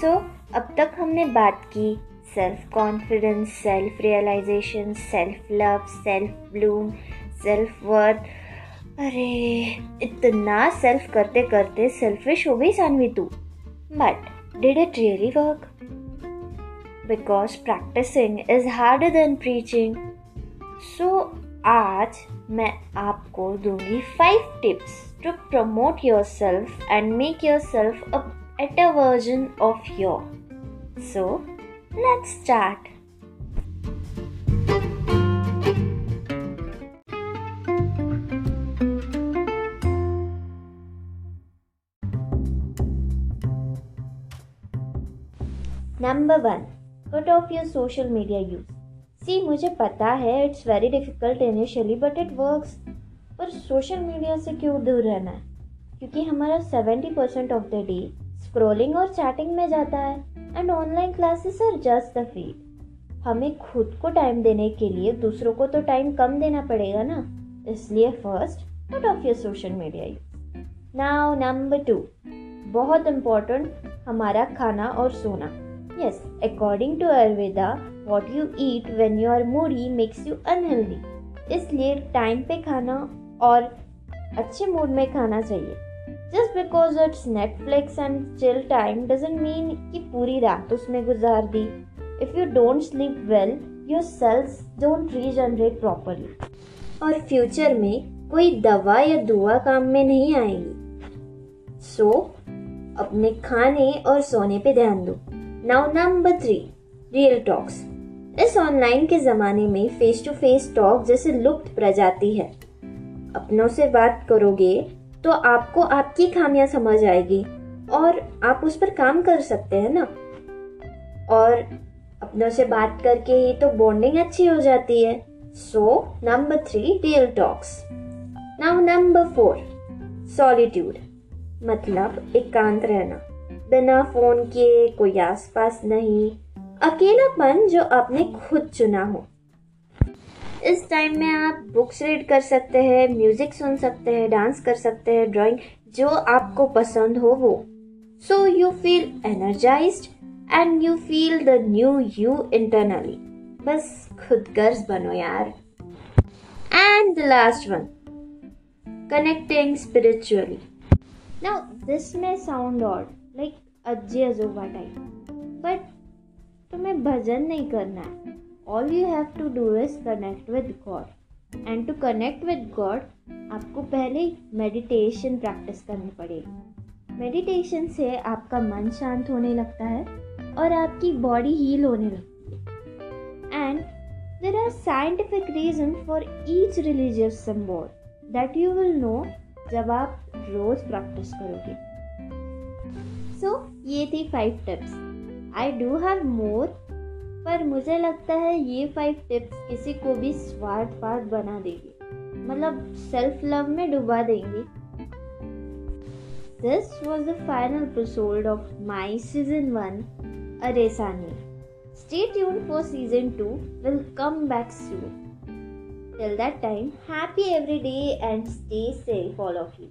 सो अब तक हमने बात की self confidence self realization self love self bloom self worth अरे, इतना सेल्फ करते करते सेल्फिश हो गई सानवी तू। But did it really work because practicing is harder than preaching so आज मैं आपको दूँगी five tips to promote yourself and make yourself a better version of your. So, let's start. Number one cut off your social media use see मुझे पता है it's very difficult initially but it works पर social media से क्यों दूर रहना है क्योंकि हमारा seventy percent of the day scrolling और चैटिंग में जाता है and online classes are just the feed हमें खुद को टाइम देने के लिए दूसरों को तो टाइम कम देना पड़ेगा ना, इसलिए first cut off your social media use now number two बहुत इम्पोर्टेंट हमारा खाना और सोना. Yes according to Ayurveda what you eat when you are moody makes you unhealthy इसलिए टाइम पे खाना और अच्छे मूड में खाना चाहिए. Just because it's Netflix and chill time doesn't mean कि पूरी रात उसमें गुजार दी। If you don't sleep well your cells don't regenerate properly और फ्यूचर में कोई दवा या दुआ काम में नहीं आएगी। सो so, अपने खाने और सोने पे ध्यान दो। Now number three real talks इस ऑनलाइन के ज़माने में फेस टू फेस टॉक जैसे लुप्त प्रजाति है। अपनों से बात करोगे तो आपको आपकी खामियाँ समझ आएगी और आप उस पर काम कर सकते हैं ना। और अपनों से बात करके ही तो बॉन्डिंग अच्छी हो जाती है। So number three real talks now number four solitude मतलब एकांत रहना। बिना फ़ोन के कोई आसपास नहीं। अकेलापन जो आपने खुद चुना हो। इस टाइम में आप बुक्स रीड कर सकते हैं म्यूज़िक सुन सकते हैं डांस कर सकते हैं ड्राइंग जो आपको पसंद हो वो। So you feel energize and you feel the new you internally बस खुद गर्ज बनो यार। And the last one connecting spiritually now this में साउंड ऑड लाइक अज्जे अजोबा टाइप बट तुम्हें भजन नहीं करना है। All you have to do is connect with God and to connect with God आपको पहले मेडिटेशन प्रैक्टिस करनी पड़ेगी। मेडिटेशन से आपका मन शांत होने लगता है और आपकी बॉडी हील होने लगती है। And there are scientific reason for each religious symbol that you will know जब आप रोज प्रैक्टिस करोगे। सो so, ये थी five tips I do have more पर मुझे लगता है ये फाइव टिप्स किसी को भी स्वार्थ पार्ट बना देगी। मतलब सेल्फ लव में डुबा देंगी। This was the final episode of my season one अरेसानी stay tuned for season two will come back soon till that time happy every day and stay safe all of you